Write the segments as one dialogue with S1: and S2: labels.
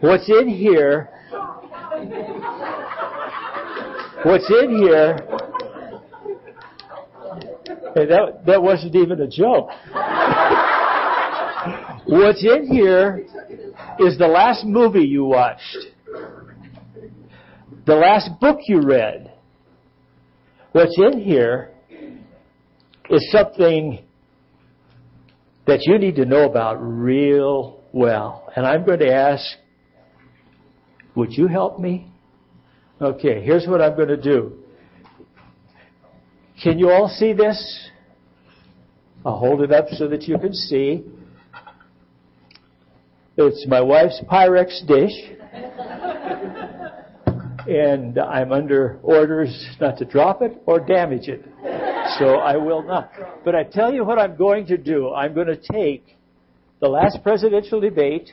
S1: What's in here, what's in here, that, that wasn't even a joke. what's in here is the last movie you watched, the last book you read. What's in here is something that you need to know about real well. And I'm going to ask, would you help me? Okay, here's what I'm going to do. Can you all see this? I'll hold it up so that you can see. It's my wife's Pyrex dish. and I'm under orders not to drop it or damage it. So I will not. But I tell you what I'm going to do. I'm going to take the last presidential debate.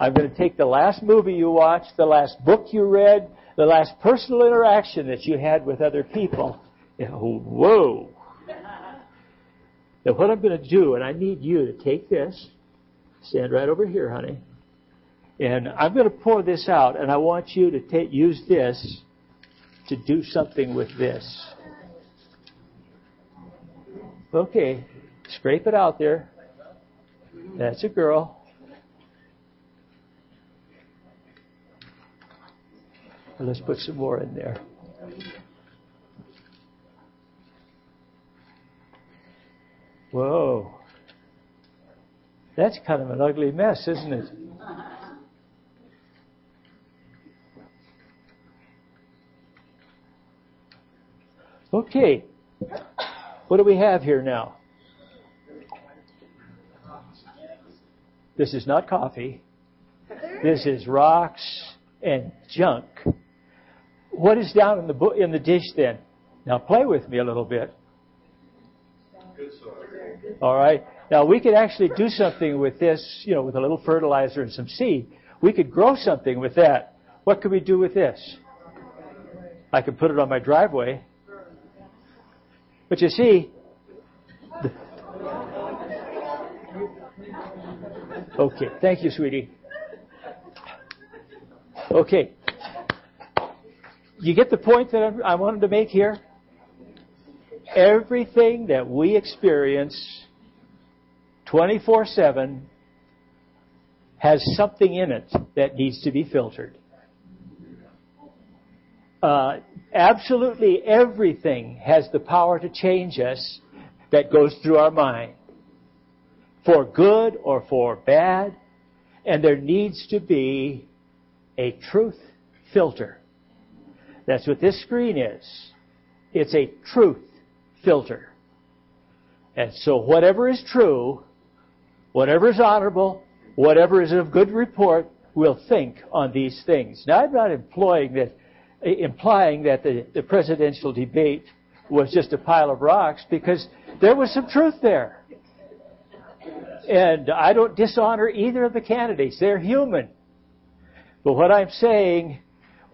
S1: I'm going to take the last movie you watched, the last book you read, the last personal interaction that you had with other people. Whoa. Now what I'm going to do, and I need you to take this, stand right over here, honey, and I'm going to pour this out, and I want you to take, use this to do something with this. Okay, scrape it out there. That's a girl. let's put some more in there. Whoa. That's kind of an ugly mess, isn't it? Okay. What do we have here now? This is not coffee. This is rocks and junk. What is down in the bo- in the dish then? Now play with me a little bit. All right. Now we could actually do something with this, you know, with a little fertilizer and some seed. We could grow something with that. What could we do with this? I could put it on my driveway. But you see, okay, thank you, sweetie. Okay, you get the point that I wanted to make here? Everything that we experience 24 7 has something in it that needs to be filtered. Uh, absolutely everything has the power to change us that goes through our mind, for good or for bad, and there needs to be a truth filter. That's what this screen is. It's a truth filter. And so whatever is true, whatever is honorable, whatever is of good report, we'll think on these things. Now, I'm not employing that, implying that the, the presidential debate was just a pile of rocks because there was some truth there. And I don't dishonor either of the candidates. They're human. But what I'm saying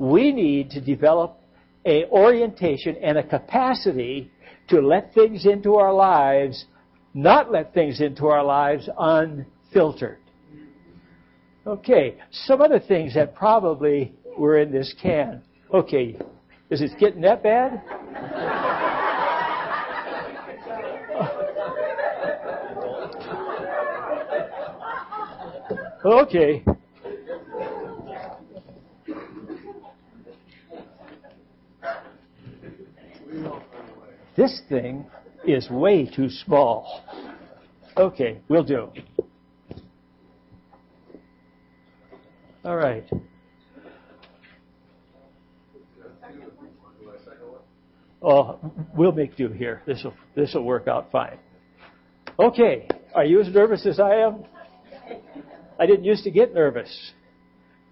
S1: we need to develop a orientation and a capacity to let things into our lives, not let things into our lives unfiltered. Okay, some other things that probably were in this can. Okay, is it getting that bad? okay. This thing is way too small. Okay, we'll do. All right. Oh, we'll make do here. This will this will work out fine. Okay, are you as nervous as I am? I didn't used to get nervous.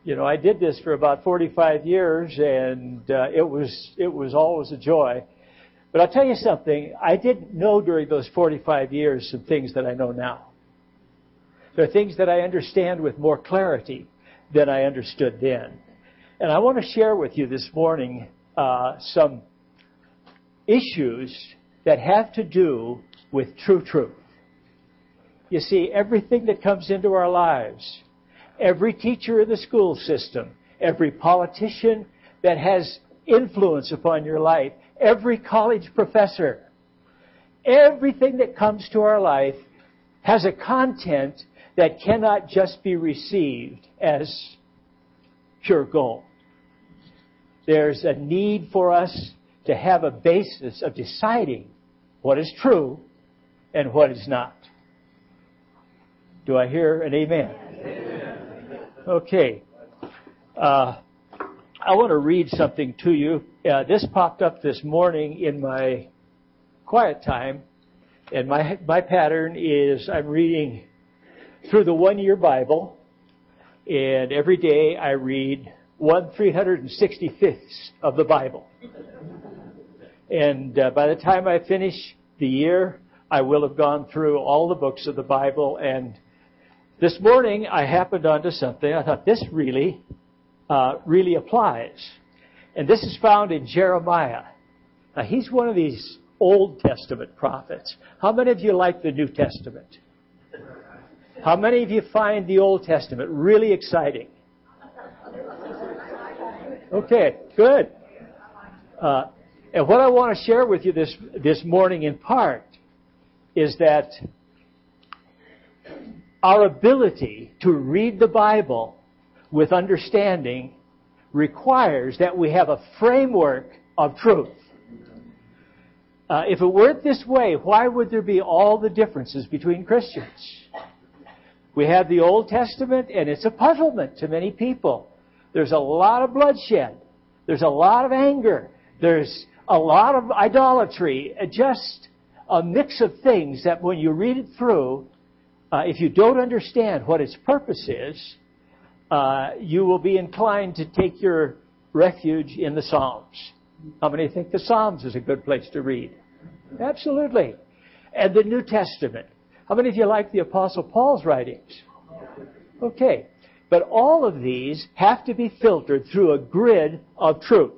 S1: You know, I did this for about 45 years, and uh, it was it was always a joy. But I'll tell you something, I didn't know during those 45 years some things that I know now. There are things that I understand with more clarity than I understood then. And I want to share with you this morning uh, some issues that have to do with true truth. You see, everything that comes into our lives, every teacher in the school system, every politician that has influence upon your life, every college professor, everything that comes to our life has a content that cannot just be received as pure gold. There's a need for us to have a basis of deciding what is true and what is not. Do I hear an amen? amen. Okay. Uh, I want to read something to you. Uh, this popped up this morning in my quiet time, and my my pattern is I'm reading through the one year Bible, and every day I read one 365th of the Bible. And uh, by the time I finish the year, I will have gone through all the books of the Bible. And this morning I happened onto something. I thought this really, uh, really applies. And this is found in Jeremiah. Now he's one of these Old Testament prophets. How many of you like the New Testament? How many of you find the Old Testament really exciting? Okay, good. Uh, and what I want to share with you this, this morning in part is that our ability to read the Bible with understanding requires that we have a framework of truth. Uh, if it weren't this way, why would there be all the differences between Christians? We have the Old Testament, and it's a puzzlement to many people. There's a lot of bloodshed. There's a lot of anger. There's a lot of idolatry. Just a mix of things that when you read it through, uh, if you don't understand what its purpose is, uh, you will be inclined to take your refuge in the Psalms. How many think the Psalms is a good place to read? Absolutely. And the New Testament. How many of you like the Apostle Paul's writings? Okay. But all of these have to be filtered through a grid of truth.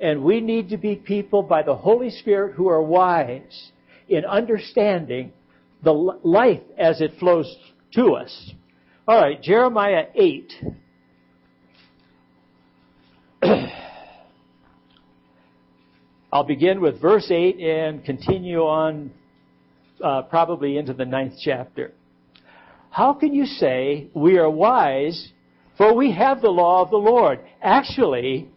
S1: And we need to be people by the Holy Spirit who are wise in understanding the life as it flows to us. All right, Jeremiah 8. I'll begin with verse 8 and continue on uh, probably into the ninth chapter. How can you say we are wise for we have the law of the Lord? Actually,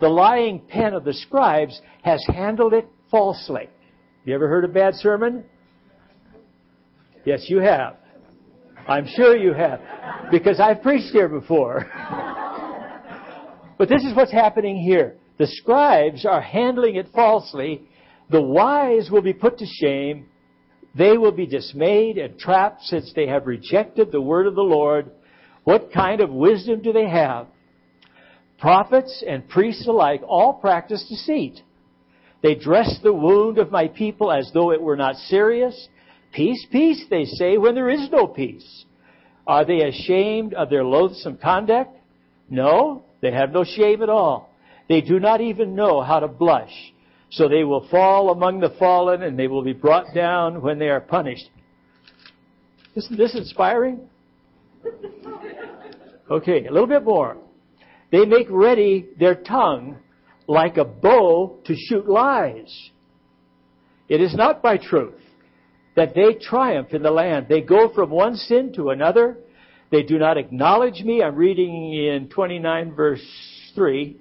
S1: the lying pen of the scribes has handled it falsely. You ever heard a bad sermon? Yes, you have. I'm sure you have. Because I've preached here before. but this is what's happening here. The scribes are handling it falsely. The wise will be put to shame. They will be dismayed and trapped since they have rejected the word of the Lord. What kind of wisdom do they have? Prophets and priests alike all practice deceit. They dress the wound of my people as though it were not serious. Peace, peace, they say, when there is no peace. Are they ashamed of their loathsome conduct? No, they have no shame at all. They do not even know how to blush. So they will fall among the fallen and they will be brought down when they are punished. Isn't this inspiring? Okay, a little bit more. They make ready their tongue like a bow to shoot lies. It is not by truth that they triumph in the land. They go from one sin to another. They do not acknowledge me. I'm reading in 29 verse 3.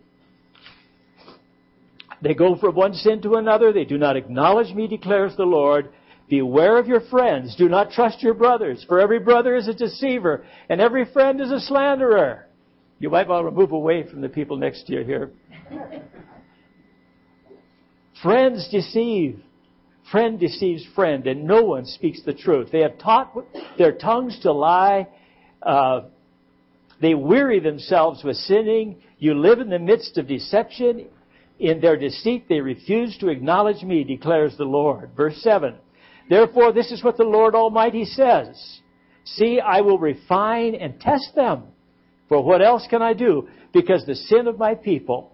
S1: They go from one sin to another. They do not acknowledge me, declares the Lord. Beware of your friends. Do not trust your brothers, for every brother is a deceiver, and every friend is a slanderer. You might want to move away from the people next to you here. Friends deceive. Friend deceives friend, and no one speaks the truth. They have taught their tongues to lie. Uh, they weary themselves with sinning. You live in the midst of deception. In their deceit, they refuse to acknowledge me, declares the Lord. Verse 7. Therefore, this is what the Lord Almighty says. See, I will refine and test them for what else can I do? Because the sin of my people,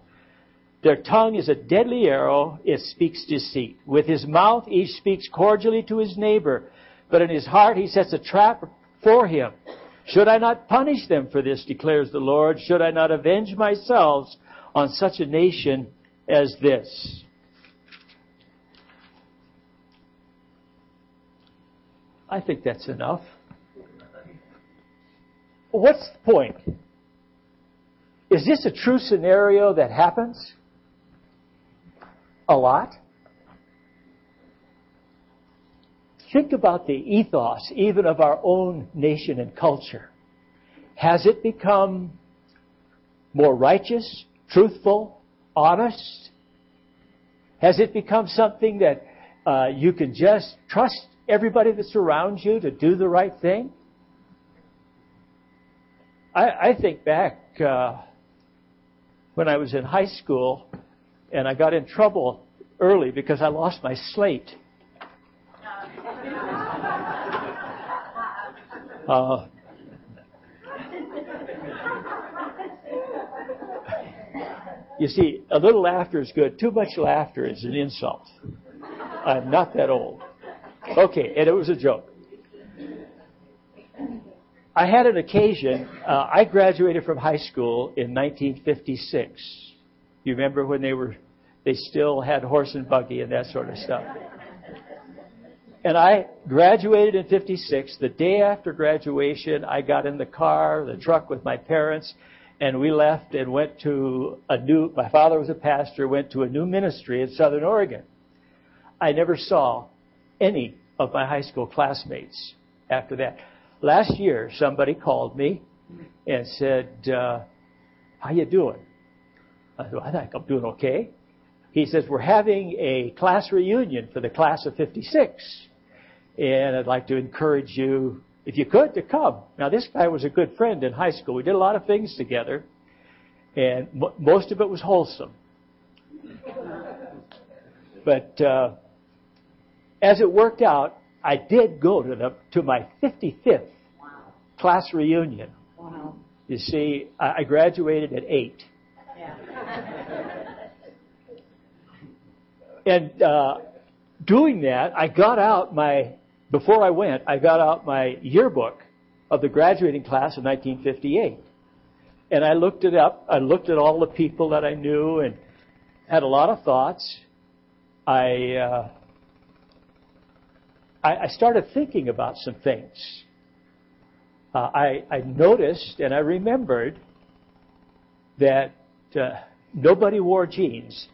S1: their tongue is a deadly arrow, it speaks deceit. With his mouth each speaks cordially to his neighbor, but in his heart he sets a trap for him. Should I not punish them for this, declares the Lord? Should I not avenge myself on such a nation as this? I think that's enough. What's the point? Is this a true scenario that happens? A lot? Think about the ethos, even of our own nation and culture. Has it become more righteous, truthful, honest? Has it become something that uh, you can just trust everybody that surrounds you to do the right thing? I, I think back uh, when I was in high school and I got in trouble early because I lost my slate. Uh, you see, a little laughter is good. Too much laughter is an insult. I'm not that old. Okay, and it was a joke. I had an occasion. Uh, I graduated from high school in 1956. You remember when they were, they still had horse and buggy and that sort of stuff. And I graduated in 56. The day after graduation, I got in the car, the truck with my parents, and we left and went to a new, my father was a pastor, went to a new ministry in Southern Oregon. I never saw any of my high school classmates after that. Last year, somebody called me and said, uh, how you doing? I said, I think I'm doing okay. He says, we're having a class reunion for the class of 56 and I'd like to encourage you, if you could, to come. Now, this guy was a good friend in high school. We did a lot of things together, and m- most of it was wholesome. But uh, as it worked out, I did go to the to my 55th wow. class reunion. Wow. You see, I, graduated at eight. Yeah. And uh, doing that, I got out my before I went, I got out my yearbook of the graduating class of 1958. And I looked it up. I looked at all the people that I knew and had a lot of thoughts. I, uh, I, I started thinking about some things. Uh, I, I noticed and I remembered that uh, nobody wore jeans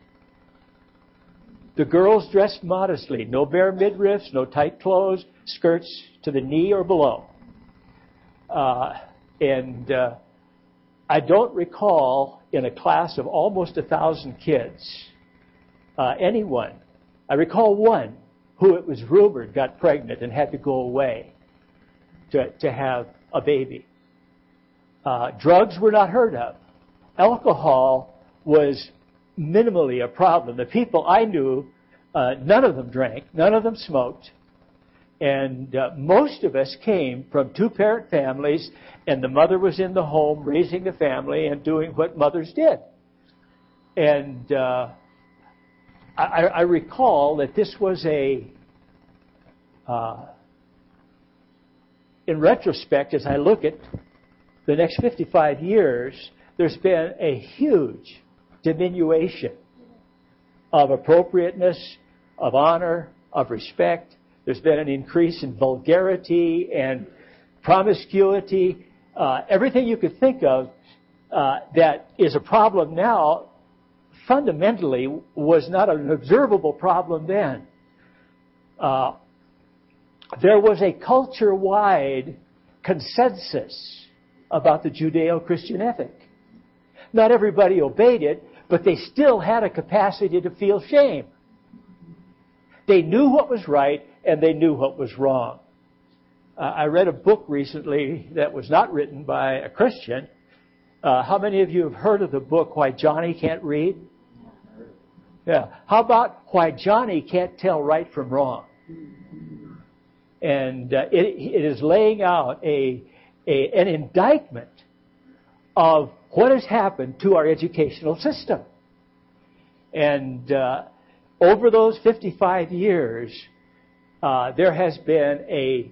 S1: the girls dressed modestly, no bare midriffs, no tight clothes, skirts to the knee or below. Uh, and uh, I don't recall in a class of almost a thousand kids uh, anyone. I recall one who it was rumored got pregnant and had to go away to, to have a baby. Uh, drugs were not heard of. Alcohol was minimally a problem. The people I knew, uh, none of them drank, none of them smoked, and uh, most of us came from two parent families, and the mother was in the home raising the family and doing what mothers did. And uh, I, I, recall that this was a, uh, in retrospect, as I look at the next 55 years, there's been a huge diminution of appropriateness, of honor, of respect. There's been an increase in vulgarity and promiscuity. Uh, everything you could think of uh, that is a problem now fundamentally was not an observable problem then. Uh, there was a culture wide consensus about the Judeo Christian ethic. Not everybody obeyed it, but they still had a capacity to feel shame. They knew what was right and they knew what was wrong. Uh, I read a book recently that was not written by a Christian. Uh, how many of you have heard of the book Why Johnny Can't Read? Yeah. How about Why Johnny Can't Tell Right from Wrong? And uh, it, it is laying out a, a, an indictment of what has happened to our educational system. And uh, over those 55 years, uh, there has been a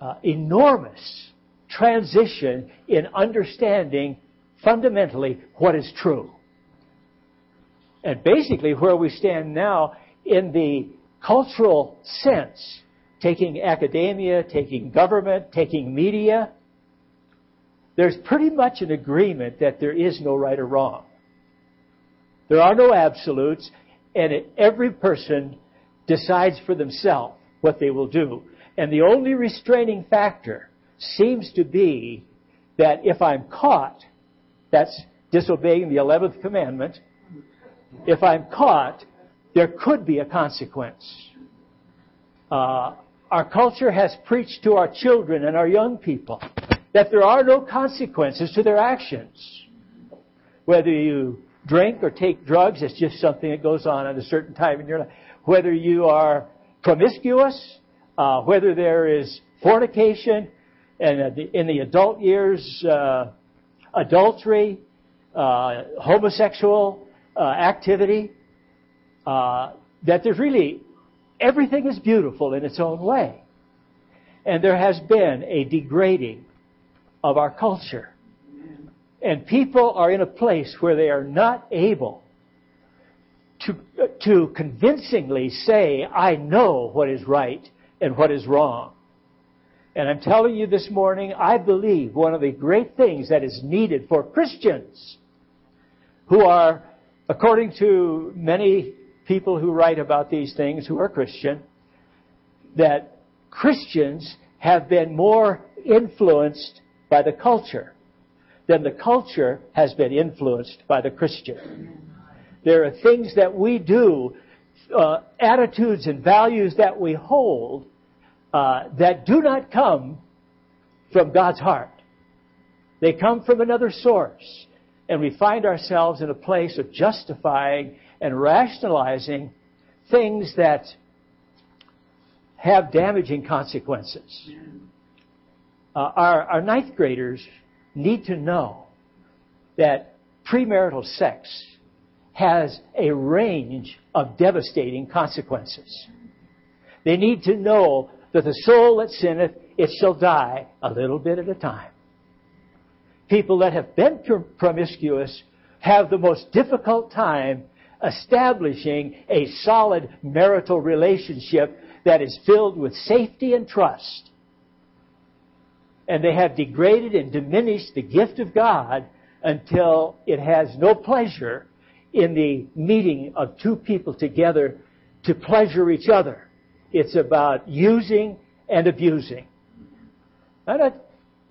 S1: uh, enormous transition in understanding fundamentally what is true. And basically, where we stand now in the cultural sense, taking academia, taking government, taking media, there's pretty much an agreement that there is no right or wrong. There are no absolutes, and every person decides for themselves what they will do. And the only restraining factor seems to be that if I'm caught, that's disobeying the 11th commandment, if I'm caught, there could be a consequence. Uh, our culture has preached to our children and our young people that there are no consequences to their actions. Whether you drink or take drugs, it's just something that goes on at a certain time in your life. Whether you are promiscuous, uh, whether there is fornication, and in the adult years, uh, adultery, uh, homosexual uh, activity, uh, that there's really everything is beautiful in its own way. And there has been a degrading of our culture. And people are in a place where they are not able to, to convincingly say, I know what is right and what is wrong. And I'm telling you this morning, I believe one of the great things that is needed for Christians who are, according to many people who write about these things who are Christian, that Christians have been more influenced by the culture then the culture has been influenced by the Christian. There are things that we do, uh, attitudes and values that we hold uh, that do not come from God's heart. They come from another source. And we find ourselves in a place of justifying and rationalizing things that have damaging consequences. Uh, our, our ninth graders need to know that premarital sex has a range of devastating consequences. They need to know that the soul that sinneth, it shall die a little bit at a time. People that have been promiscuous have the most difficult time establishing a solid marital relationship that is filled with safety and trust. And they have degraded and diminished the gift of God until it has no pleasure in the meeting of two people together to pleasure each other. It's about using and abusing. I'm not,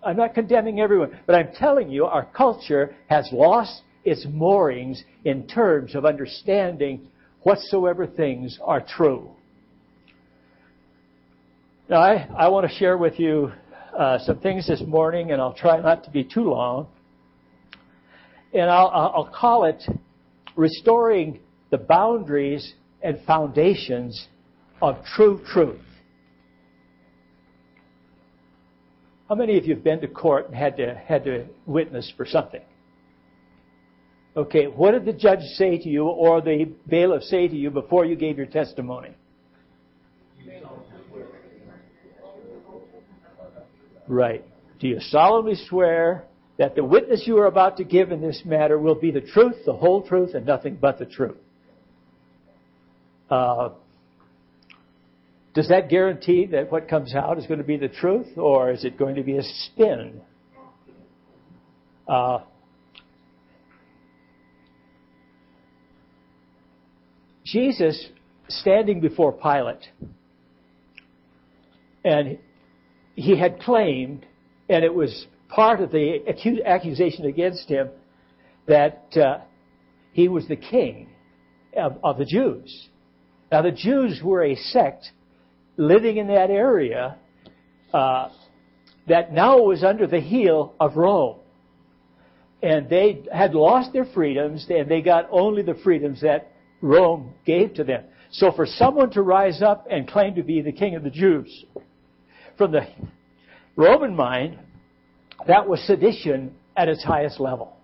S1: I'm not condemning everyone, but I'm telling you our culture has lost its moorings in terms of understanding whatsoever things are true. Now, I, I want to share with you uh, some things this morning, and I'll try not to be too long. And I'll, I'll call it restoring the boundaries and foundations of true truth. How many of you have been to court and had to, had to witness for something? Okay, what did the judge say to you or the bailiff say to you before you gave your testimony? Right. Do you solemnly swear that the witness you are about to give in this matter will be the truth, the whole truth, and nothing but the truth? Uh, does that guarantee that what comes out is going to be the truth, or is it going to be a spin? Uh, Jesus standing before Pilate, and he had claimed, and it was part of the accusation against him, that uh, he was the king of, of the Jews. Now, the Jews were a sect living in that area uh, that now was under the heel of Rome. And they had lost their freedoms, and they got only the freedoms that Rome gave to them. So for someone to rise up and claim to be the king of the Jews, from the Roman mind, that was sedition at its highest level.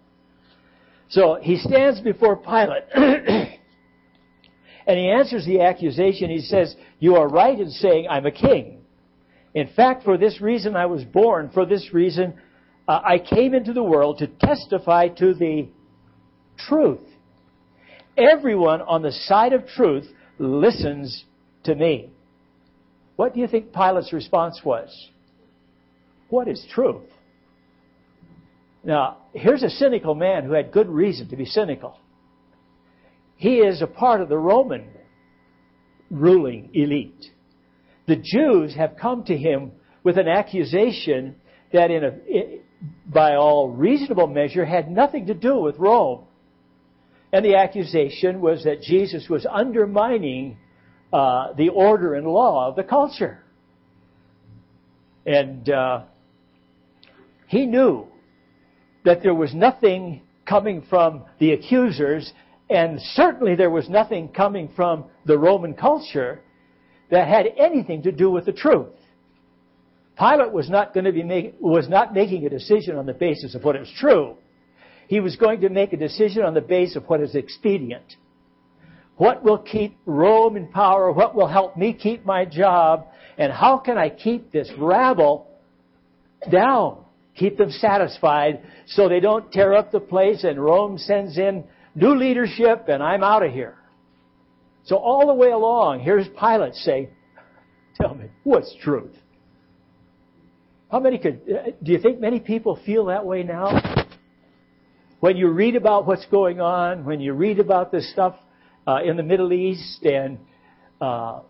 S1: So he stands before Pilate And he answers the accusation. He says, You are right in saying I'm a king. In fact, for this reason I was born. For this reason uh, I came into the world to testify to the truth. Everyone on the side of truth listens to me. What do you think Pilate's response was? What is truth? Now, here's a cynical man who had good reason to be cynical. He is a part of the Roman ruling elite. The Jews have come to him with an accusation that, in a, by all reasonable measure, had nothing to do with Rome. And the accusation was that Jesus was undermining uh, the order and law of the culture. And uh, he knew that there was nothing coming from the accusers, and certainly there was nothing coming from the Roman culture that had anything to do with the truth. Pilate was not going to be make, was not making a decision on the basis of what is true. He was going to make a decision on the basis of what is expedient. What will keep Rome in power? What will help me keep my job? And how can I keep this rabble down? Keep them satisfied so they don't tear up the place and Rome sends in new leadership and I'm out of here. So all the way along, here's Pilate saying, Tell me, what's truth? How many could, uh, do you think many people feel that way now? When you read about what's going on, when you read about this stuff uh, in the Middle East and uh,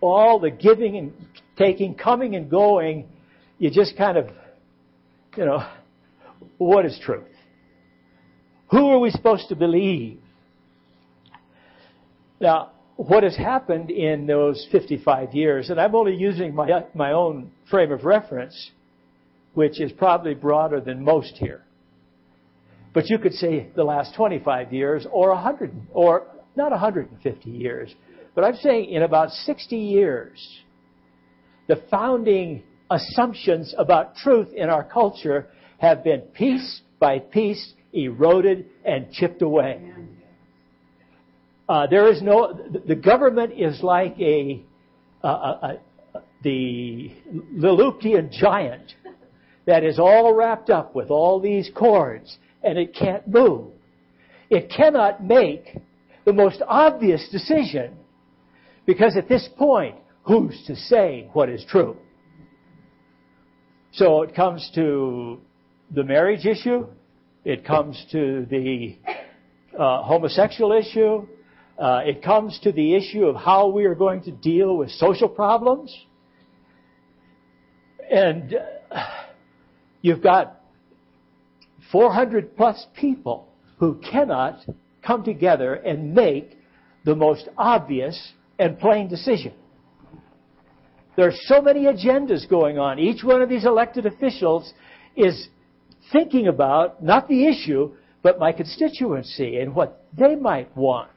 S1: all the giving and taking, coming and going, you just kind of, you know, what is truth? Who are we supposed to believe? Now, what has happened in those 55 years, and I'm only using my, my own frame of reference, which is probably broader than most here. But you could say the last 25 years or 100, or not 150 years, but I'm saying in about 60 years, the founding assumptions about truth in our culture have been piece by piece eroded and chipped away. Uh, there is no, the government is like a, a, a, a the Lilliputian giant that is all wrapped up with all these cords and it can't move. It cannot make the most obvious decision because at this point, who's to say what is true? So it comes to the marriage issue, it comes to the uh, homosexual issue, uh, it comes to the issue of how we are going to deal with social problems. And uh, you've got 400 plus people who cannot come together and make the most obvious and plain decision. There are so many agendas going on. Each one of these elected officials is thinking about not the issue, but my constituency and what they might want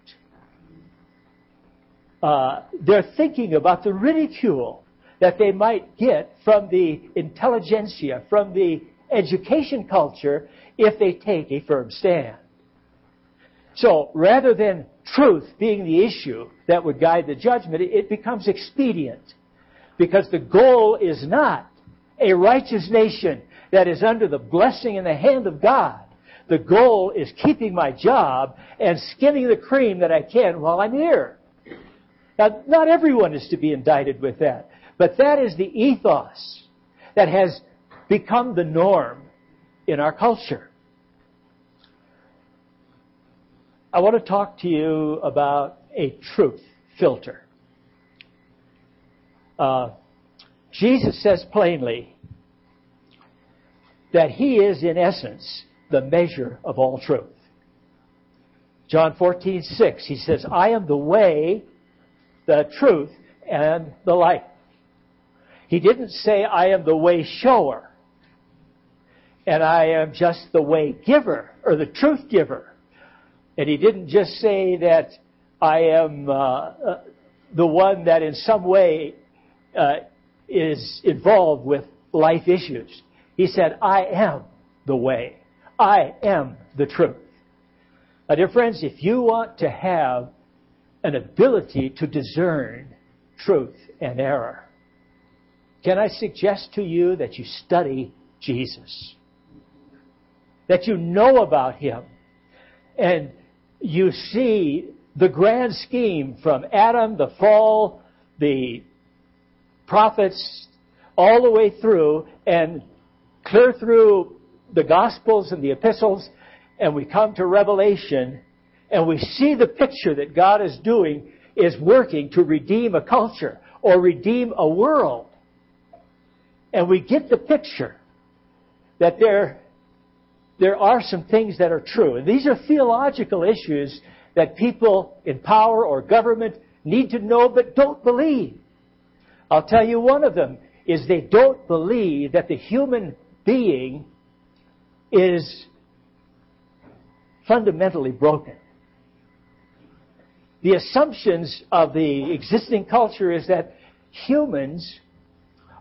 S1: uh, they're thinking about the ridicule that they might get from the intelligentsia, from the education culture, if they take a firm stand. So rather than truth being the issue that would guide the judgment, it becomes expedient. Because the goal is not a righteous nation that is under the blessing and the hand of God. The goal is keeping my job and skimming the cream that I can while I'm here. Now, not everyone is to be indicted with that, but that is the ethos that has become the norm in our culture. I want to talk to you about a truth filter. Uh, Jesus says plainly that he is, in essence, the measure of all truth. John 14, 6, he says, I am the way, the truth, and the life. He didn't say, I am the way shower, and I am just the way giver, or the truth giver. And he didn't just say that I am uh, uh, the one that in some way uh, is involved with life issues. He said, I am the way. I am the truth. Now, dear friends, if you want to have an ability to discern truth and error. can I suggest to you that you study Jesus? That you know about Him. And you see the grand scheme from Adam, the fall, the prophets, all the way through, and clear through the Gospels and the epistles, and we come to Revelation, and we see the picture that God is doing is working to redeem a culture or redeem a world. And we get the picture that there, there are some things that are true. And these are theological issues that people in power or government need to know but don't believe. I'll tell you one of them is they don't believe that the human being is fundamentally broken. The assumptions of the existing culture is that humans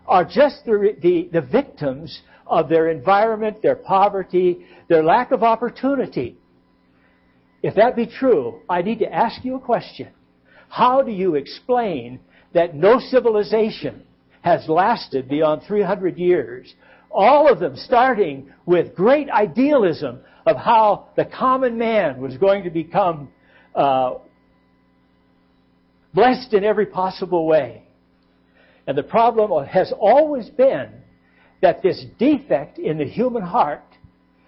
S1: are just the, the, the victims of their environment, their poverty, their lack of opportunity. If that be true, I need to ask you a question. How do you explain that no civilization has lasted beyond 300 years? All of them starting with great idealism of how the common man was going to become uh, blessed in every possible way. And the problem has always been that this defect in the human heart,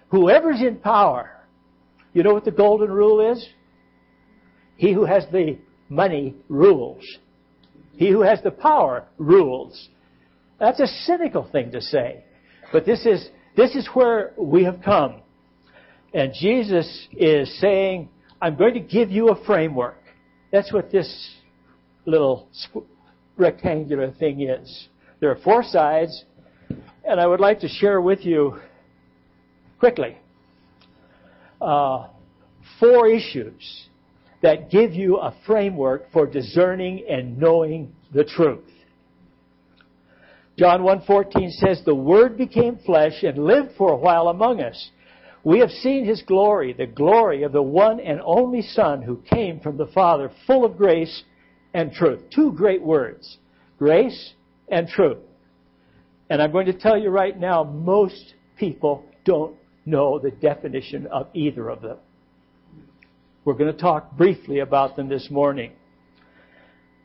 S1: whoever's in power, you know what the golden rule is? He who has the money rules. He who has the power rules. That's a cynical thing to say. But this is, this is where we have come. And Jesus is saying, I'm going to give you a framework. That's what this little rectangular thing is. There are four sides, and I would like to share with you quickly uh, four issues that give you a framework for discerning and knowing the truth. John 1:14 says the word became flesh and lived for a while among us. We have seen his glory, the glory of the one and only son who came from the Father, full of grace and truth. Two great words grace and truth. And I'm going to tell you right now, most people don't know the definition of either of them. We're going to talk briefly about them this morning.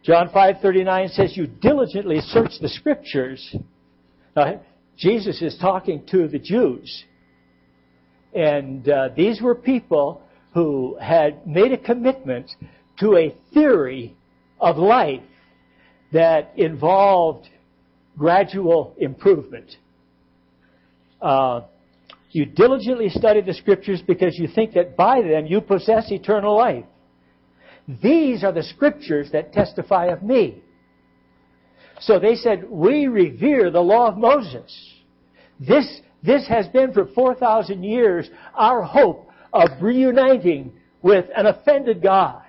S1: John 5:39 says you diligently search the scriptures. Now, Jesus is talking to the Jews. And uh, these were people who had made a commitment to a theory of life that involved gradual improvement. Uh, you diligently study the scriptures because you think that by them you possess eternal life. These are the scriptures that testify of me. So they said, we revere the law of Moses. This, this has been for 4,000 years our hope of reuniting with an offended God.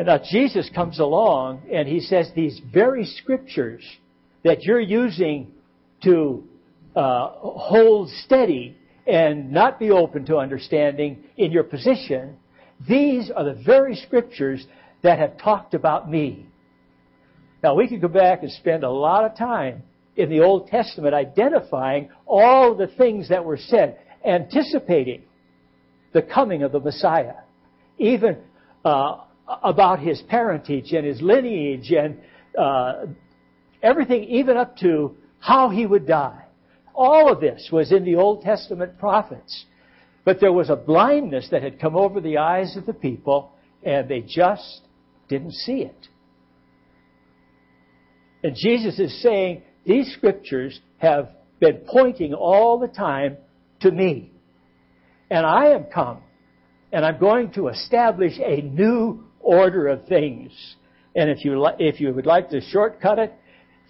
S1: And now Jesus comes along and he says these very scriptures that you're using to uh, hold steady and not be open to understanding in your position, these are the very scriptures that have talked about me. Now we could go back and spend a lot of time in the Old Testament identifying all the things that were said, anticipating the coming of the Messiah. Even uh, about his parentage and his lineage and uh, everything, even up to how he would die. All of this was in the Old Testament prophets. But there was a blindness that had come over the eyes of the people, and they just didn't see it. And Jesus is saying, these scriptures have been pointing all the time to me. And I am come, and I'm going to establish a new order of things. And if you, li- if you would like to shortcut it,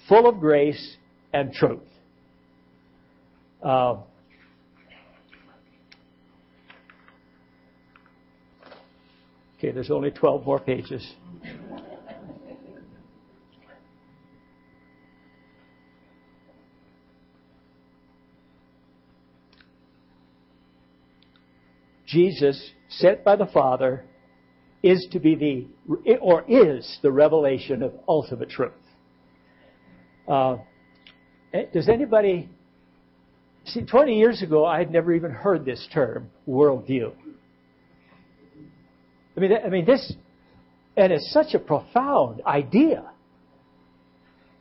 S1: full of grace and truth. Uh, okay, there's only 12 more pages. Jesus, sent by the Father, is to be the, or is the revelation of ultimate truth. Uh, eh, does anybody see? Twenty years ago, I had never even heard this term, worldview. I mean, I mean this, and it's such a profound idea.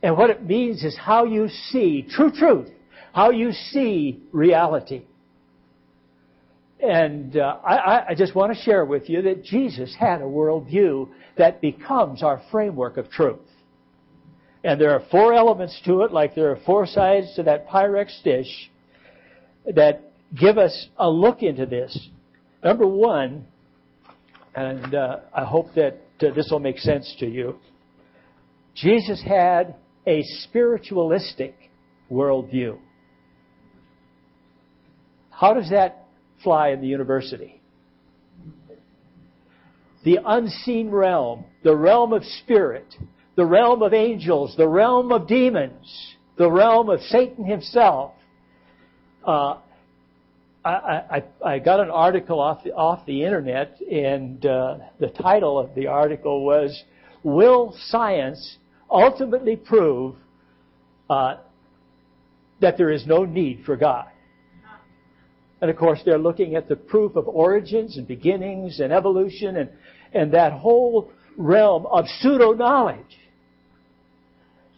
S1: And what it means is how you see true truth, how you see reality. And uh, I, I just want to share with you that Jesus had a worldview that becomes our framework of truth. And there are four elements to it, like there are four sides to that Pyrex dish that give us a look into this. Number one, and uh, I hope that uh, this will make sense to you. Jesus had a spiritualistic worldview. How does that fly in the university? The unseen realm, the realm of spirit, the realm of angels, the realm of demons, the realm of Satan himself. Uh, I, I, I, got an article off the, off the internet, and uh, the title of the article was "Will Science Ultimately Prove uh, That There Is No Need for God?" And of course, they're looking at the proof of origins and beginnings and evolution and, and that whole realm of pseudo knowledge.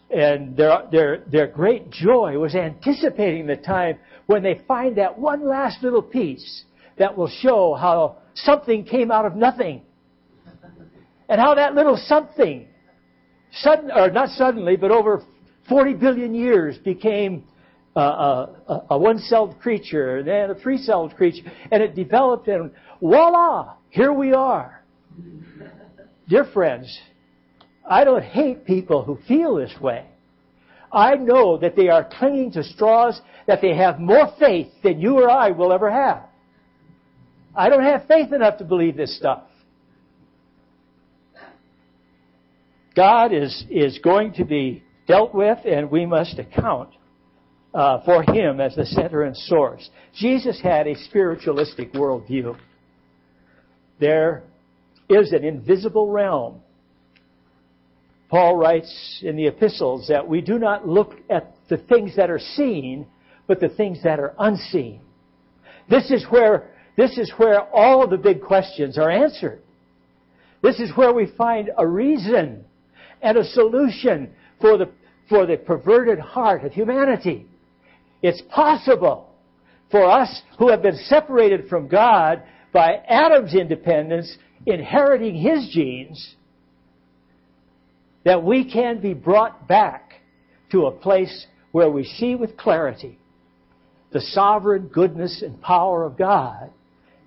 S1: And their, their, their great joy was anticipating the time when they find that one last little piece that will show how something came out of nothing. And how that little something, sudden, or not suddenly, but over 40 billion years became a, a, one-celled creature, and then a three-celled creature, and it developed, and voila, here we are. Dear friends, I don't hate people who feel this way. I know that they are clinging to straws, that they have more faith than you or I will ever have. I don't have faith enough to believe this stuff. God is, is going to be dealt with, and we must account uh, for Him as the center and source. Jesus had a spiritualistic worldview. There is an invisible realm Paul writes in the epistles that we do not look at the things that are seen, but the things that are unseen. This is where, this is where all the big questions are answered. This is where we find a reason and a solution for the, for the perverted heart of humanity. It's possible for us who have been separated from God by Adam's independence, inheriting his genes, that we can be brought back to a place where we see with clarity the sovereign goodness and power of God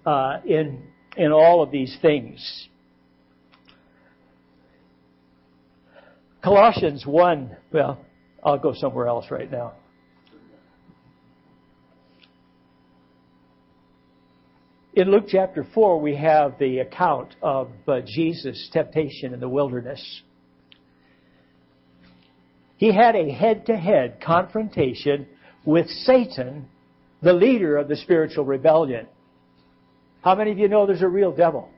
S1: uh, in, in all of these things. Colossians 1, well, I'll go somewhere else right now. In Luke chapter 4, we have the account of uh, Jesus' temptation in the wilderness. He had a head to head confrontation with Satan, the leader of the spiritual rebellion. How many of you know there's a real devil?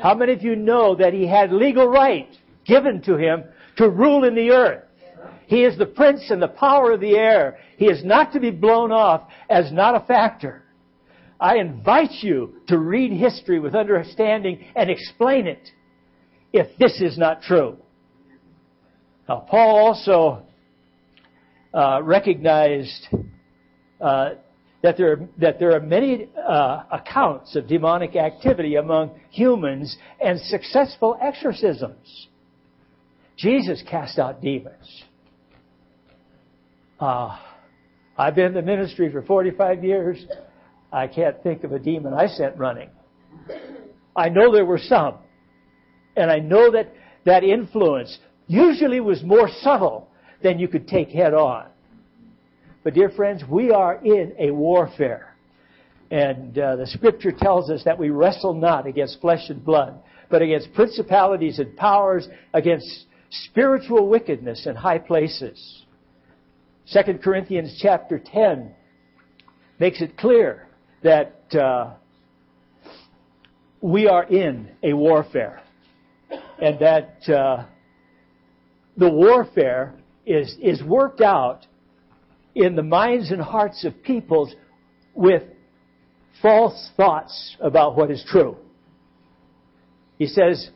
S1: How many of you know that he had legal right given to him to rule in the earth? He is the prince and the power of the air. He is not to be blown off as not a factor. I invite you to read history with understanding and explain it if this is not true. Now, Paul also uh, recognized uh, that there are, that there are many uh, accounts of demonic activity among humans and successful exorcisms. Jesus cast out demons. Uh, I've been in the ministry for 45 years. I can't think of a demon I sent running. I know there were some. And I know that that influence usually was more subtle than you could take head on. But dear friends, we are in a warfare. And uh, the scripture tells us that we wrestle not against flesh and blood, but against principalities and powers, against spiritual wickedness in high places. 2 Corinthians chapter 10 makes it clear that uh, we are in a warfare and that uh, the warfare is, is worked out in the minds and hearts of peoples with false thoughts about what is true. He says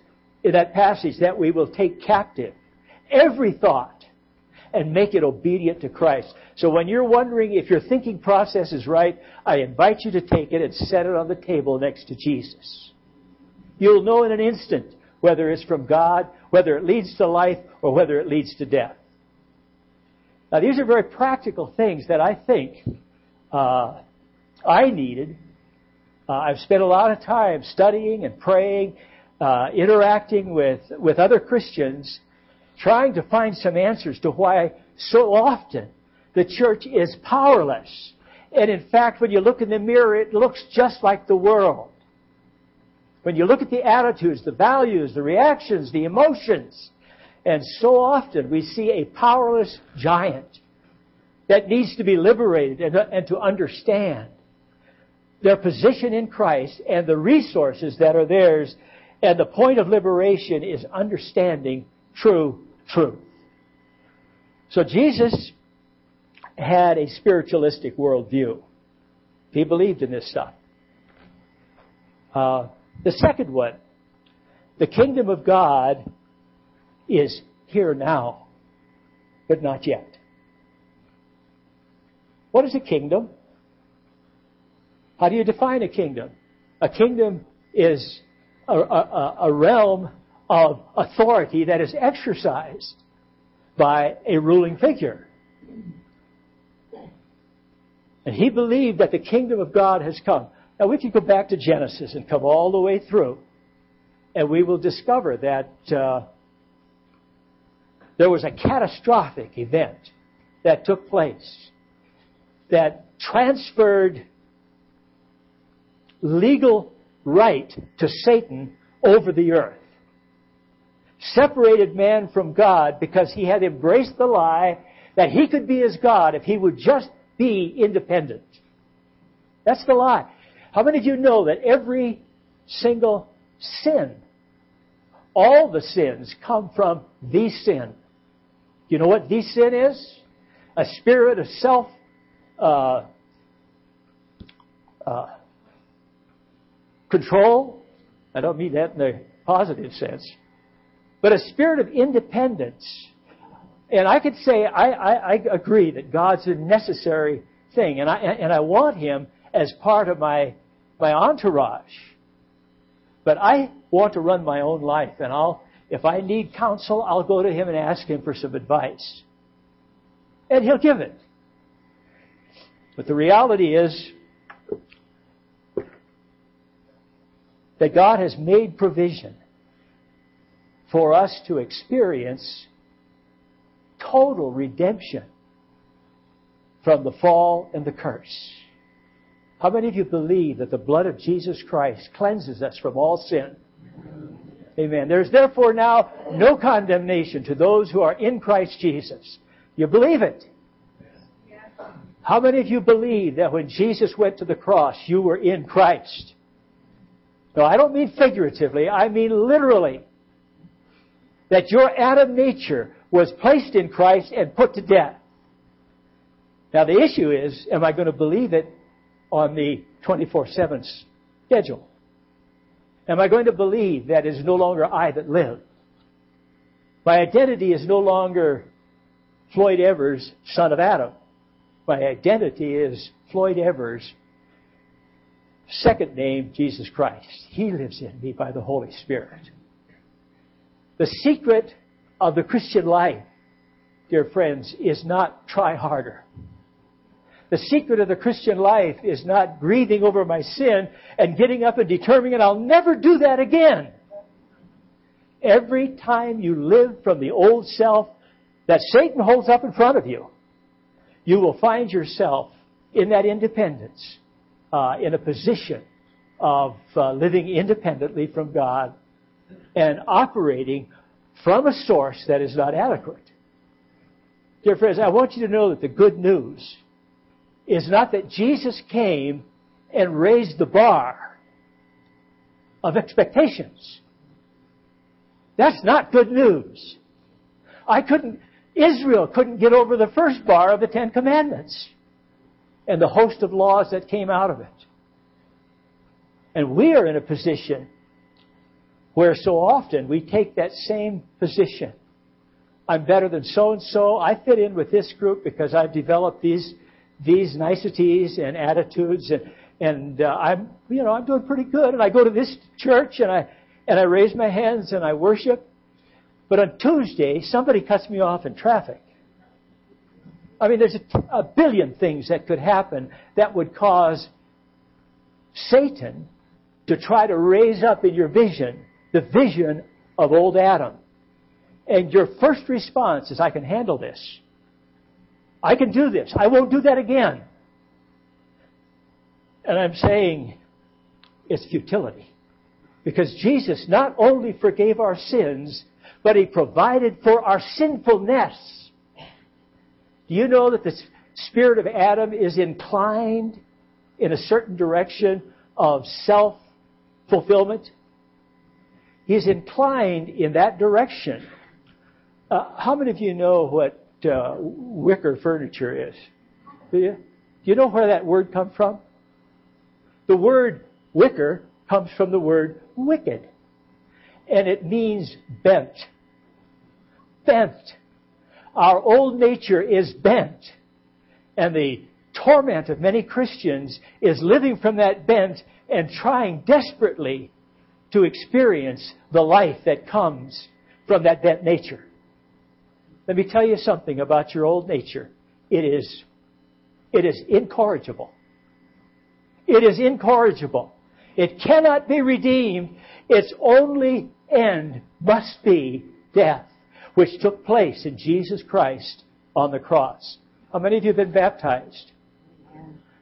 S1: in that passage that we will take captive every thought and make it obedient to Christ. So when you're wondering if your thinking process is right, I invite you to take it and set it on the table next to Jesus. You'll know in an instant whether it's from God, whether it leads to life, or whether it leads to death. Now, these are very practical things that I think uh, I needed. Uh, I've spent a lot of time studying and praying, uh, interacting with, with other Christians, trying to find some answers to why so often the church is powerless. And in fact, when you look in the mirror, it looks just like the world. When you look at the attitudes, the values, the reactions, the emotions, and so often we see a powerless giant that needs to be liberated and, and to understand their position in Christ and the resources that are theirs. And the point of liberation is understanding true truth. So Jesus had a spiritualistic worldview. He believed in this stuff. Uh, the second one, the kingdom of God is here now, but not yet. What is a kingdom? How do you define a kingdom? A kingdom is a, a, a realm of authority that is exercised by a ruling figure. And he believed that the kingdom of God has come. Now we can go back to Genesis and come all the way through, and we will discover that uh, there was a catastrophic event that took place that transferred legal right to Satan over the earth. Separated man from God because he had embraced the lie that he could be as God if he would just be independent. That's the lie. How many of you know that every single sin, all the sins come from the sin? You know what the sin is? A spirit of self uh, uh, control. I don't mean that in a positive sense, but a spirit of independence. And I could say I, I, I agree that God's a necessary thing, and I and I want Him as part of my my entourage. But I want to run my own life, and I'll if I need counsel, I'll go to him and ask him for some advice. And he'll give it. But the reality is that God has made provision for us to experience total redemption from the fall and the curse. How many of you believe that the blood of Jesus Christ cleanses us from all sin? Amen. There's therefore now no condemnation to those who are in Christ Jesus. You believe it? How many of you believe that when Jesus went to the cross, you were in Christ? No, I don't mean figuratively, I mean literally. That your Adam nature was placed in Christ and put to death. Now the issue is, am I going to believe it on the 24-7 schedule? Am I going to believe that it is no longer I that live? My identity is no longer Floyd Evers, son of Adam. My identity is Floyd Evers, second name, Jesus Christ. He lives in me by the Holy Spirit. The secret of the Christian life, dear friends, is not try harder. The secret of the Christian life is not grieving over my sin and getting up and determining I'll never do that again. Every time you live from the old self that Satan holds up in front of you, you will find yourself in that independence, uh, in a position of uh, living independently from God and operating from a source that is not adequate. Dear friends, I want you to know that the good news is not that Jesus came and raised the bar of expectations. That's not good news. I couldn't, Israel couldn't get over the first bar of the Ten Commandments and the host of laws that came out of it. And we are in a position where so often we take that same position. I'm better than so and so. I fit in with this group because I've developed these these niceties and attitudes, and and uh, I'm you know I'm doing pretty good. And I go to this church and I and I raise my hands and I worship. But on Tuesday, somebody cuts me off in traffic. I mean, there's a, a billion things that could happen that would cause Satan to try to raise up in your vision the vision of old Adam. And your first response is, I can handle this. I can do this. I won't do that again. And I'm saying it's futility. Because Jesus not only forgave our sins, but He provided for our sinfulness. Do you know that the spirit of Adam is inclined in a certain direction of self fulfillment? He's inclined in that direction. Uh, how many of you know what uh, wicker furniture is? Do you? Do you know where that word comes from? The word wicker comes from the word wicked. And it means bent. Bent. Our old nature is bent. And the torment of many Christians is living from that bent and trying desperately to experience the life that comes from that bent nature. Let me tell you something about your old nature. It is, it is incorrigible. It is incorrigible. It cannot be redeemed. Its only end must be death, which took place in Jesus Christ on the cross. How many of you have been baptized?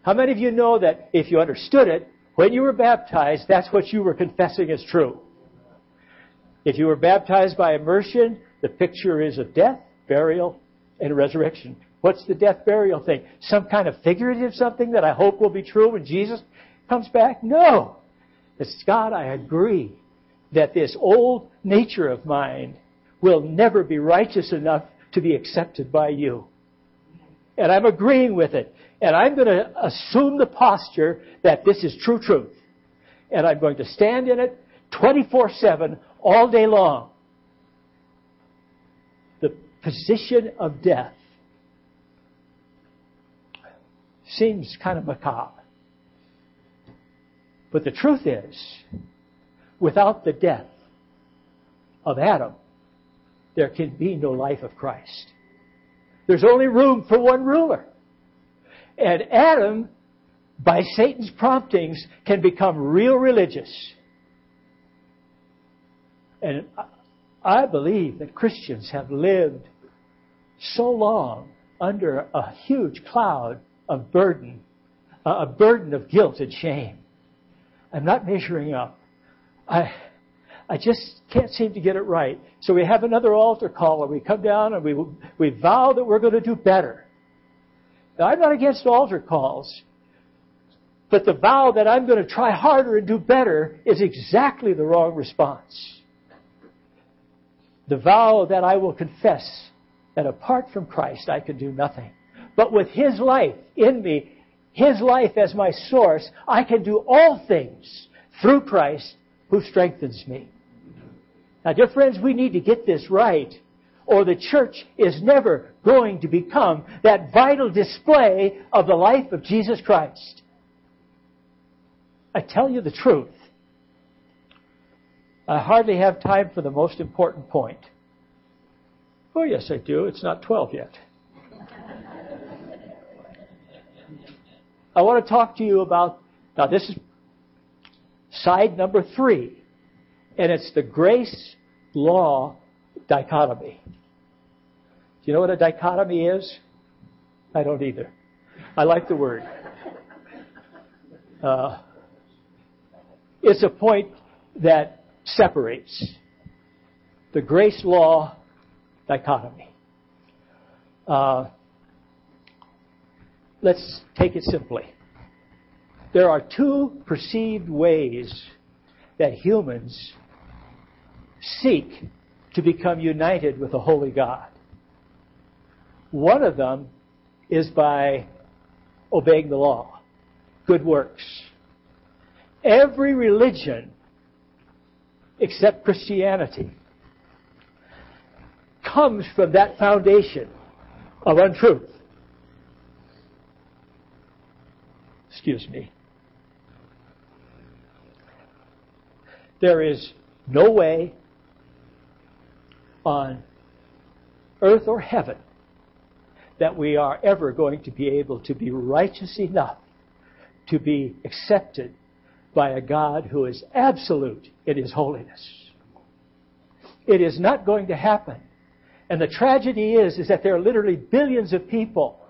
S1: How many of you know that if you understood it, when you were baptized, that's what you were confessing as true. If you were baptized by immersion, the picture is of death, burial, and resurrection. What's the death burial thing? Some kind of figurative something that I hope will be true when Jesus comes back? No. It's God, I agree that this old nature of mine will never be righteous enough to be accepted by you. And I'm agreeing with it. And I'm going to assume the posture that this is true truth. And I'm going to stand in it 24 7 all day long. The position of death seems kind of macabre. But the truth is, without the death of Adam, there can be no life of Christ. There's only room for one ruler. And Adam, by Satan's promptings, can become real religious. And I believe that Christians have lived so long under a huge cloud of burden, a burden of guilt and shame. I'm not measuring up. I, I just can't seem to get it right. So we have another altar call, and we come down and we, we vow that we're going to do better. Now, I'm not against altar calls, but the vow that I'm going to try harder and do better is exactly the wrong response. The vow that I will confess that apart from Christ I can do nothing. But with His life in me, His life as my source, I can do all things through Christ who strengthens me. Now, dear friends, we need to get this right or the church is never going to become that vital display of the life of Jesus Christ. I tell you the truth. I hardly have time for the most important point. Oh, yes, I do. It's not 12 yet. I want to talk to you about, now this is side number three, and it's the grace law dichotomy. Do you know what a dichotomy is? I don't either. I like the word. Uh, it's a point that separates the grace law dichotomy. Uh, let's take it simply. There are two perceived ways that humans seek to become united with a holy God. One of them is by obeying the law, good works. Every religion except Christianity comes from that foundation of untruth. Excuse me. There is no way on earth or heaven that we are ever going to be able to be righteous enough to be accepted by a God who is absolute in his holiness. It is not going to happen. And the tragedy is, is that there are literally billions of people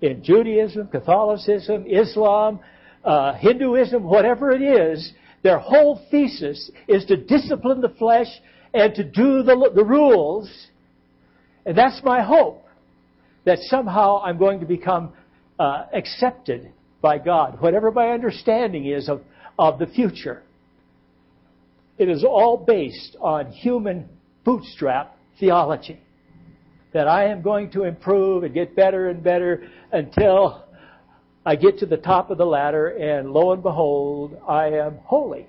S1: in Judaism, Catholicism, Islam, uh, Hinduism, whatever it is, their whole thesis is to discipline the flesh and to do the, the rules. And that's my hope, that somehow I'm going to become uh, accepted by God, whatever my understanding is of, of the future. It is all based on human bootstrap theology. That I am going to improve and get better and better until I get to the top of the ladder and lo and behold, I am holy.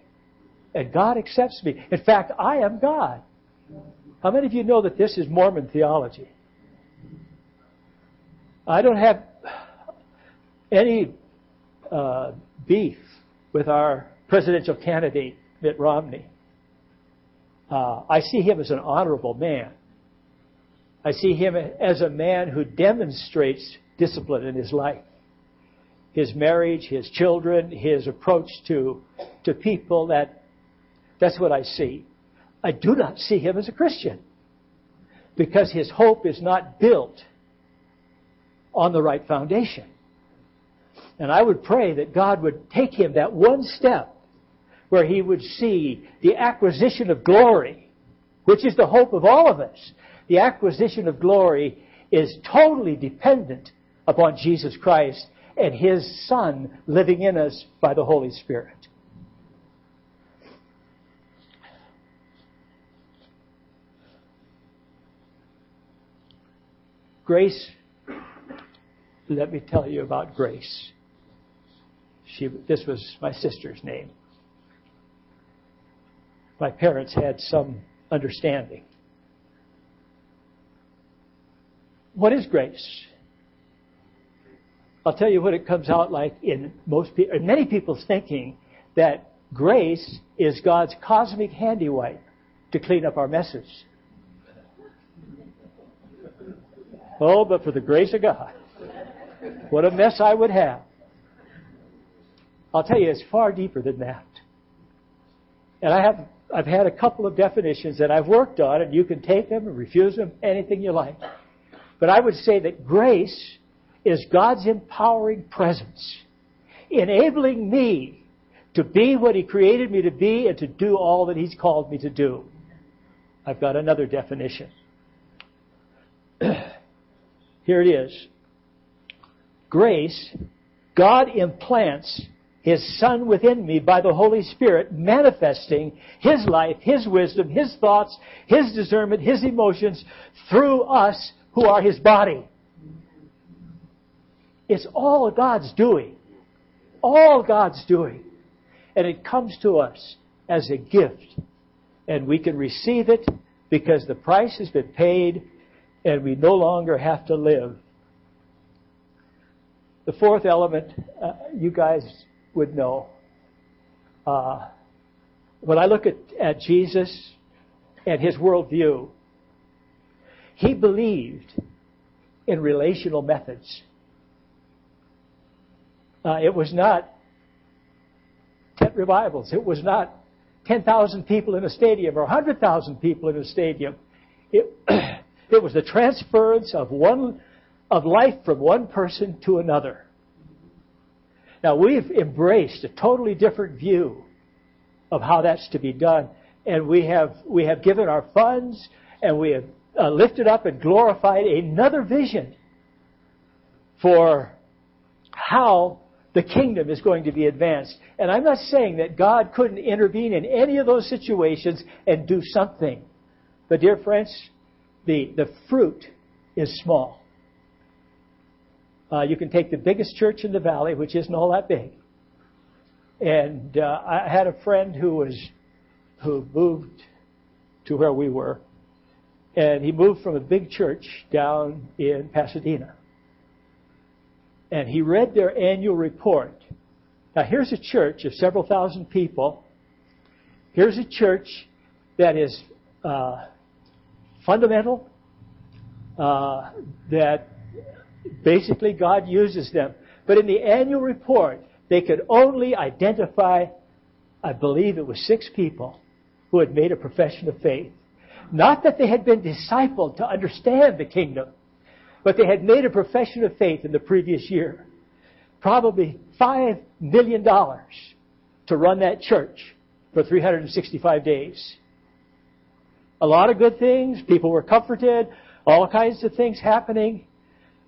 S1: And God accepts me. In fact, I am God. How many of you know that this is Mormon theology? I don't have any uh, beef with our presidential candidate, Mitt Romney. Uh, I see him as an honorable man. I see him as a man who demonstrates discipline in his life. His marriage, his children, his approach to, to people, that, that's what I see. I do not see him as a Christian because his hope is not built on the right foundation. And I would pray that God would take him that one step where he would see the acquisition of glory, which is the hope of all of us. The acquisition of glory is totally dependent upon Jesus Christ and his Son living in us by the Holy Spirit. Grace, let me tell you about Grace. She, this was my sister's name my parents had some understanding. What is grace? I'll tell you what it comes out like in most people, many people's thinking that grace is God's cosmic handiwipe to clean up our messes. Oh, but for the grace of God, what a mess I would have. I'll tell you, it's far deeper than that. And I have I've had a couple of definitions that I've worked on, and you can take them and refuse them, anything you like. But I would say that grace is God's empowering presence, enabling me to be what He created me to be and to do all that He's called me to do. I've got another definition. Here it is. Grace, God implants his Son within me by the Holy Spirit, manifesting His life, His wisdom, His thoughts, His discernment, His emotions through us who are His body. It's all God's doing. All God's doing. And it comes to us as a gift. And we can receive it because the price has been paid and we no longer have to live. The fourth element, uh, you guys would know. Uh, when I look at, at Jesus and his worldview, he believed in relational methods. Uh, it was not tent revivals. It was not 10,000 people in a stadium or 100,000 people in a stadium. It, it was the transference of one of life from one person to another. Now, we've embraced a totally different view of how that's to be done, and we have, we have given our funds and we have uh, lifted up and glorified another vision for how the kingdom is going to be advanced. And I'm not saying that God couldn't intervene in any of those situations and do something. But, dear friends, the, the fruit is small. Uh, you can take the biggest church in the valley, which isn't all that big. And uh, I had a friend who was who moved to where we were, and he moved from a big church down in Pasadena. And he read their annual report. Now, here's a church of several thousand people. Here's a church that is uh, fundamental, uh, that basically God uses them. But in the annual report, they could only identify, I believe it was six people who had made a profession of faith. Not that they had been discipled to understand the kingdom, but they had made a profession of faith in the previous year. Probably $5 million to run that church for 365 days. A lot of good things. People were comforted. All kinds of things happening.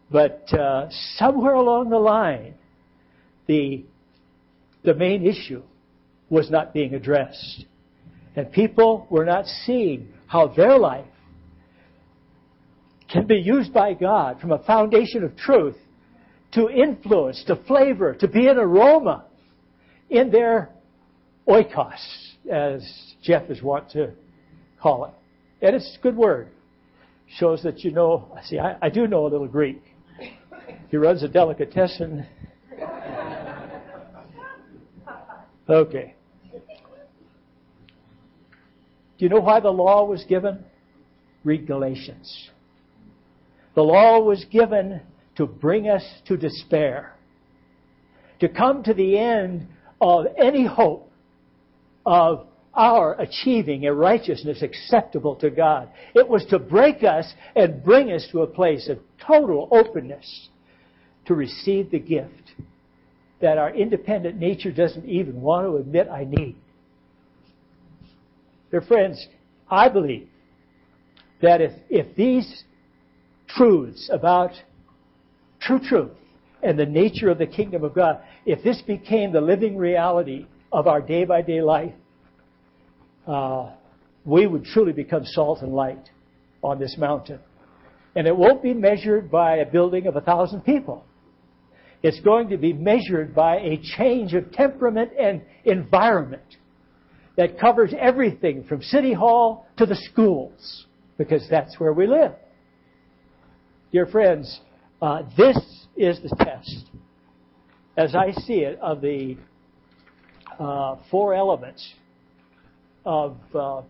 S1: But uh, somewhere along the line, the, the main issue was not being addressed. And people were not seeing how their life can be used by God from a foundation of truth to influence, to flavor, to be an aroma in their oikos, as Jeff is wont to call it. And it's a good word. Shows that you know, see, I, I do know a little Greek. He runs a delicatessen. Okay. Do you know why the law was given? Read Galatians. The law was given to bring us to despair, to come to the end of any hope of our achieving a righteousness acceptable to God. It was to break us and bring us to a place of total openness to receive the gift that our independent nature doesn't even want to admit I need. Dear friends, I believe that if, if these truths about true truth and the nature of the kingdom of God, if this became the living reality of our day by day life, uh, we would truly become salt and light on this mountain. And it won't be measured by a building of a thousand people. It's going to be measured by a change of temperament and environment that covers everything from City Hall to the schools, because that's where we live. Dear friends, uh, this is the test, as I see it, of the uh, four elements of uh,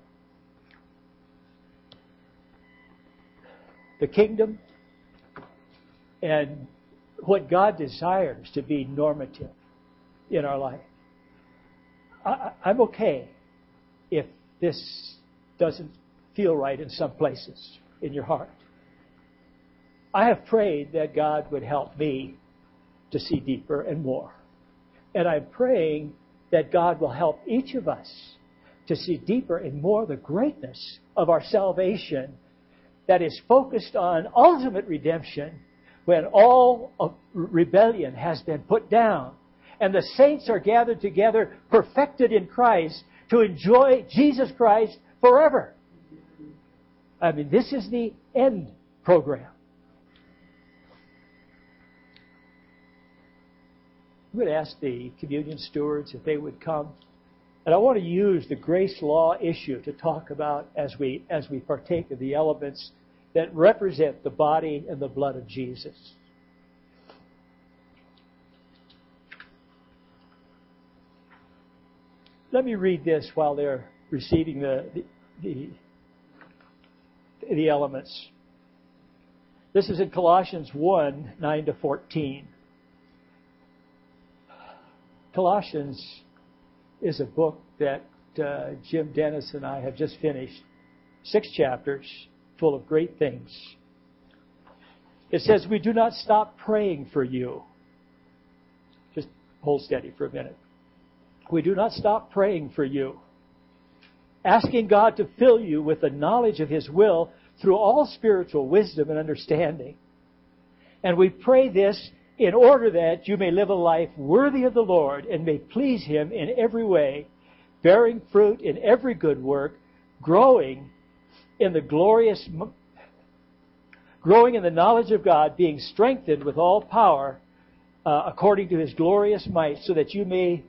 S1: the kingdom and what God desires to be normative in our life. I, I'm okay if this doesn't feel right in some places in your heart. I have prayed that God would help me to see deeper and more. And I'm praying that God will help each of us to see deeper and more the greatness of our salvation that is focused on ultimate redemption when all rebellion has been put down and the saints are gathered together perfected in Christ to enjoy Jesus Christ forever. I mean, this is the end program. I'm going to ask the communion stewards if they would come. And I want to use the grace law issue to talk about as we, as we partake of the elements that represent the body and the blood of Jesus. Let me read this while they're receiving the, the, the, the elements. This is in Colossians 1 9 to 14. Colossians is a book that uh, Jim Dennis and I have just finished. Six chapters full of great things. It says, We do not stop praying for you. Just hold steady for a minute. We do not stop praying for you, asking God to fill you with the knowledge of His will through all spiritual wisdom and understanding. And we pray this in order that you may live a life worthy of the Lord and may please Him in every way, bearing fruit in every good work, growing in the glorious growing in the knowledge of God, being strengthened with all power uh, according to his glorious might, so that you may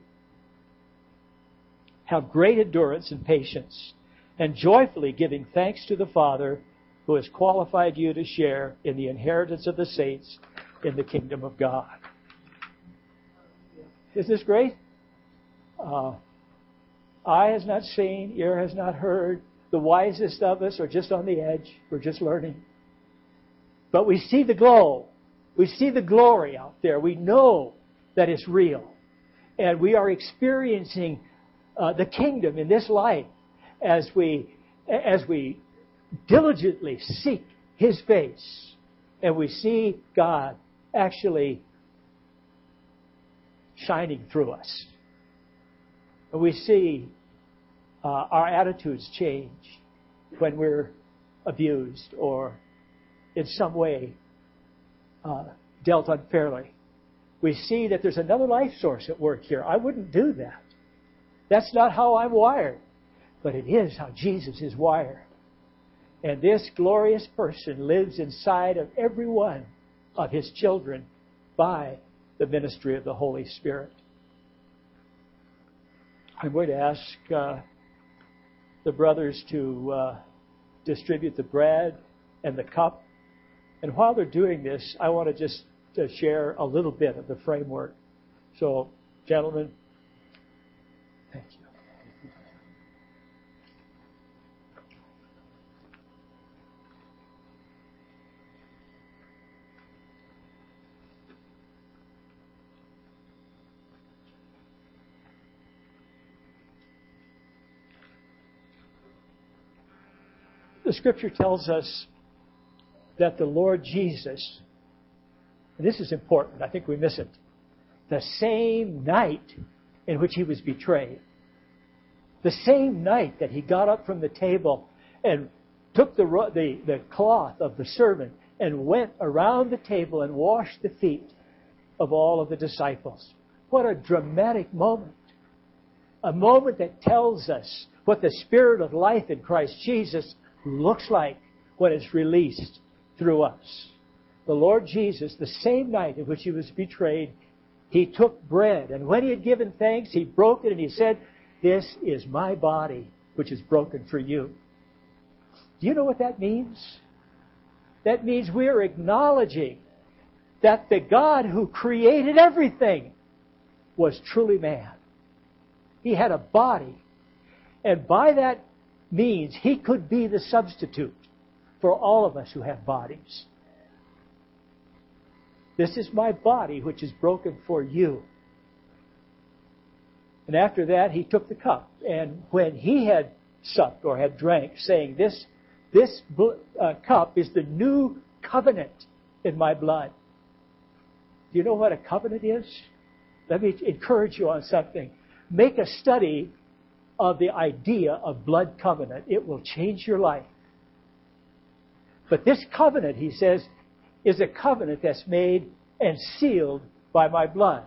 S1: have great endurance and patience, and joyfully giving thanks to the Father who has qualified you to share in the inheritance of the saints in the kingdom of God. Isn't this great? Uh, eye has not seen, ear has not heard. The wisest of us are just on the edge. We're just learning. But we see the glow. We see the glory out there. We know that it's real. And we are experiencing uh, the kingdom in this life as we, as we diligently seek His face and we see God actually shining through us. And we see uh, our attitudes change when we're abused or in some way uh, dealt unfairly. We see that there's another life source at work here. I wouldn't do that. That's not how I'm wired. But it is how Jesus is wired. And this glorious person lives inside of every one of his children by the ministry of the Holy Spirit. I'm going to ask uh, the brothers to uh, distribute the bread and the cup. And while they're doing this, I want to just share a little bit of the framework. So, gentlemen, thank you. The scripture tells us that the Lord Jesus, this is important, I think we miss it, the same night in which he was betrayed, the same night that he got up from the table and took the, the, the cloth of the servant and went around the table and washed the feet of all of the disciples. What a dramatic moment. A moment that tells us what the Spirit of life in Christ Jesus looks like when it's released through us. The Lord Jesus, the same night in which he was betrayed, he took bread, and when he had given thanks, he broke it and he said, This is my body, which is broken for you. Do you know what that means? That means we are acknowledging that the God who created everything was truly man. He had a body. And by that means he could be the substitute for all of us who have bodies. This is my body which is broken for you. And after that, he took the cup. And when he had supped or had drank, saying, This, this uh, cup is the new covenant in my blood. Do you know what a covenant is? Let me encourage you on something. Make a study of the idea of blood covenant. It will change your life. But this covenant, he says, is a covenant that's made and sealed by my blood.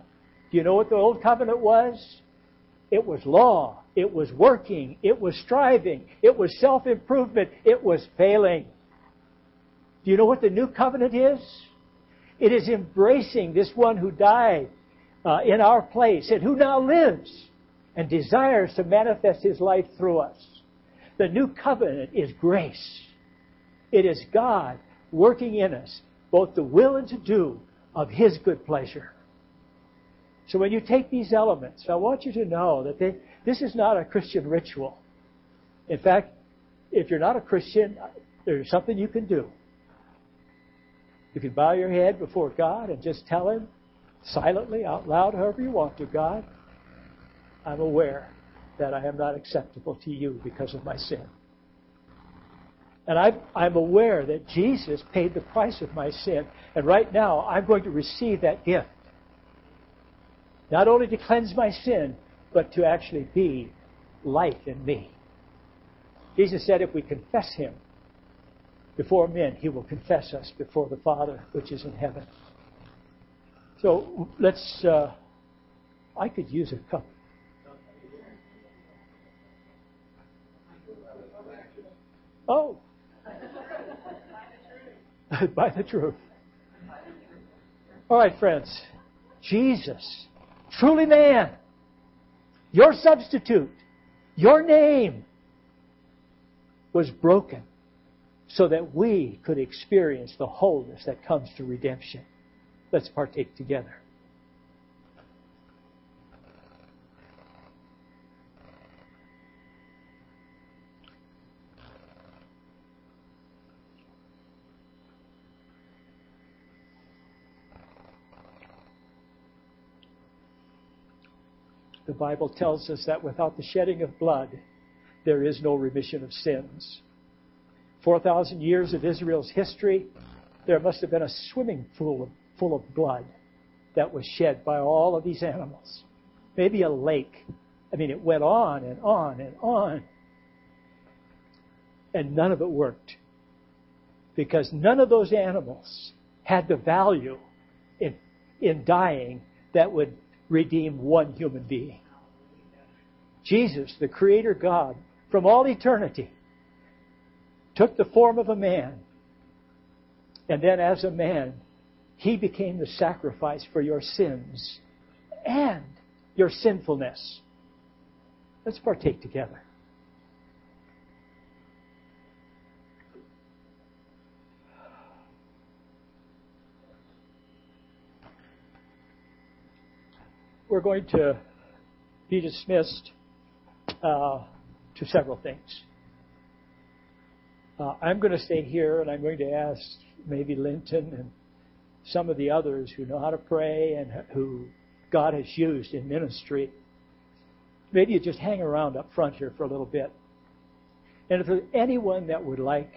S1: Do you know what the old covenant was? It was law. It was working. It was striving. It was self improvement. It was failing. Do you know what the new covenant is? It is embracing this one who died uh, in our place and who now lives and desires to manifest His life through us. The new covenant is grace. It is God working in us both the will and to do of His good pleasure. So when you take these elements, I want you to know that they, this is not a Christian ritual. In fact, if you're not a Christian, there's something you can do. You can bow your head before God and just tell Him silently, out loud, however you want to, God, I'm aware that I am not acceptable to you because of my sin. And I'm, I'm aware that Jesus paid the price of my sin. And right now, I'm going to receive that gift. Not only to cleanse my sin, but to actually be life in me. Jesus said if we confess Him before men, He will confess us before the Father which is in heaven. So let's, uh, I could use a cup Oh. by the truth. All right, friends. Jesus, truly man, your substitute, your name was broken so that we could experience the wholeness that comes to redemption. Let's partake together. The Bible tells us that without the shedding of blood, there is no remission of sins. 4,000 years of Israel's history, there must have been a swimming pool full of blood that was shed by all of these animals. Maybe a lake. I mean, it went on and on and on. And none of it worked. Because none of those animals had the value in, in dying that would redeem one human being. Jesus, the Creator God, from all eternity, took the form of a man. And then, as a man, he became the sacrifice for your sins and your sinfulness. Let's partake together. We're going to be dismissed uh, to several things. Uh, I'm going to stay here and I'm going to ask maybe Linton and some of the others who know how to pray and who God has used in ministry. Maybe you just hang around up front here for a little bit. And if there's anyone that would like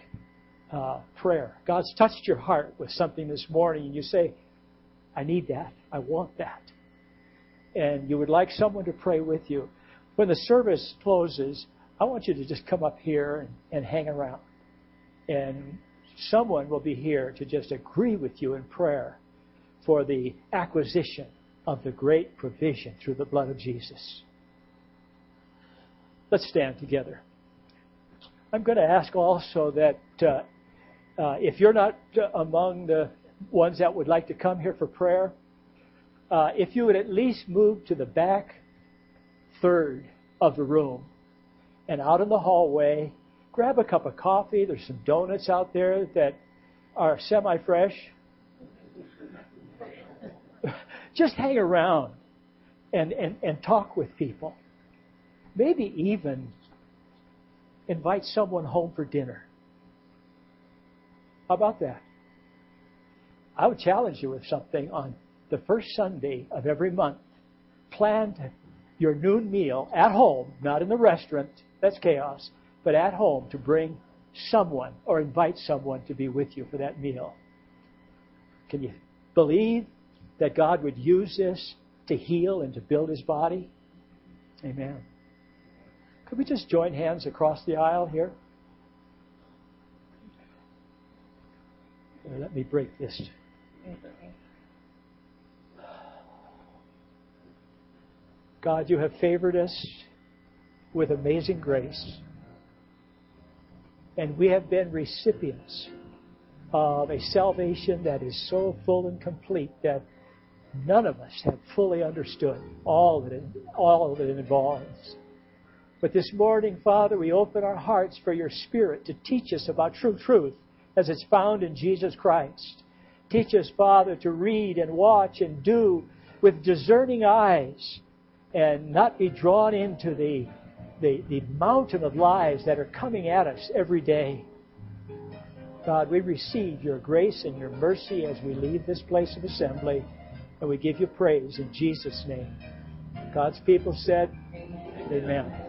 S1: uh, prayer, God's touched your heart with something this morning, and you say, I need that, I want that. And you would like someone to pray with you. When the service closes, I want you to just come up here and, and hang around. And someone will be here to just agree with you in prayer for the acquisition of the great provision through the blood of Jesus. Let's stand together. I'm going to ask also that uh, uh, if you're not among the ones that would like to come here for prayer, uh, if you would at least move to the back third of the room and out in the hallway grab a cup of coffee. There's some donuts out there that are semi fresh. Just hang around and, and, and talk with people. Maybe even invite someone home for dinner. How about that? I would challenge you with something on the first Sunday of every month. Plan your noon meal at home, not in the restaurant. That's chaos but at home to bring someone or invite someone to be with you for that meal. Can you believe that God would use this to heal and to build his body? Amen. Could we just join hands across the aisle here? Let me break this. God, you have favored us with amazing grace. And we have been recipients of a salvation that is so full and complete that none of us have fully understood all that it, all that it involves. But this morning, Father, we open our hearts for your Spirit to teach us about true truth as it's found in Jesus Christ. Teach us, Father, to read and watch and do with discerning eyes and not be drawn into the the, the mountain of lies that are coming at us every day. God, we receive your grace and your mercy as we leave this place of assembly, and we give you praise in Jesus' name. God's people said, Amen. Amen.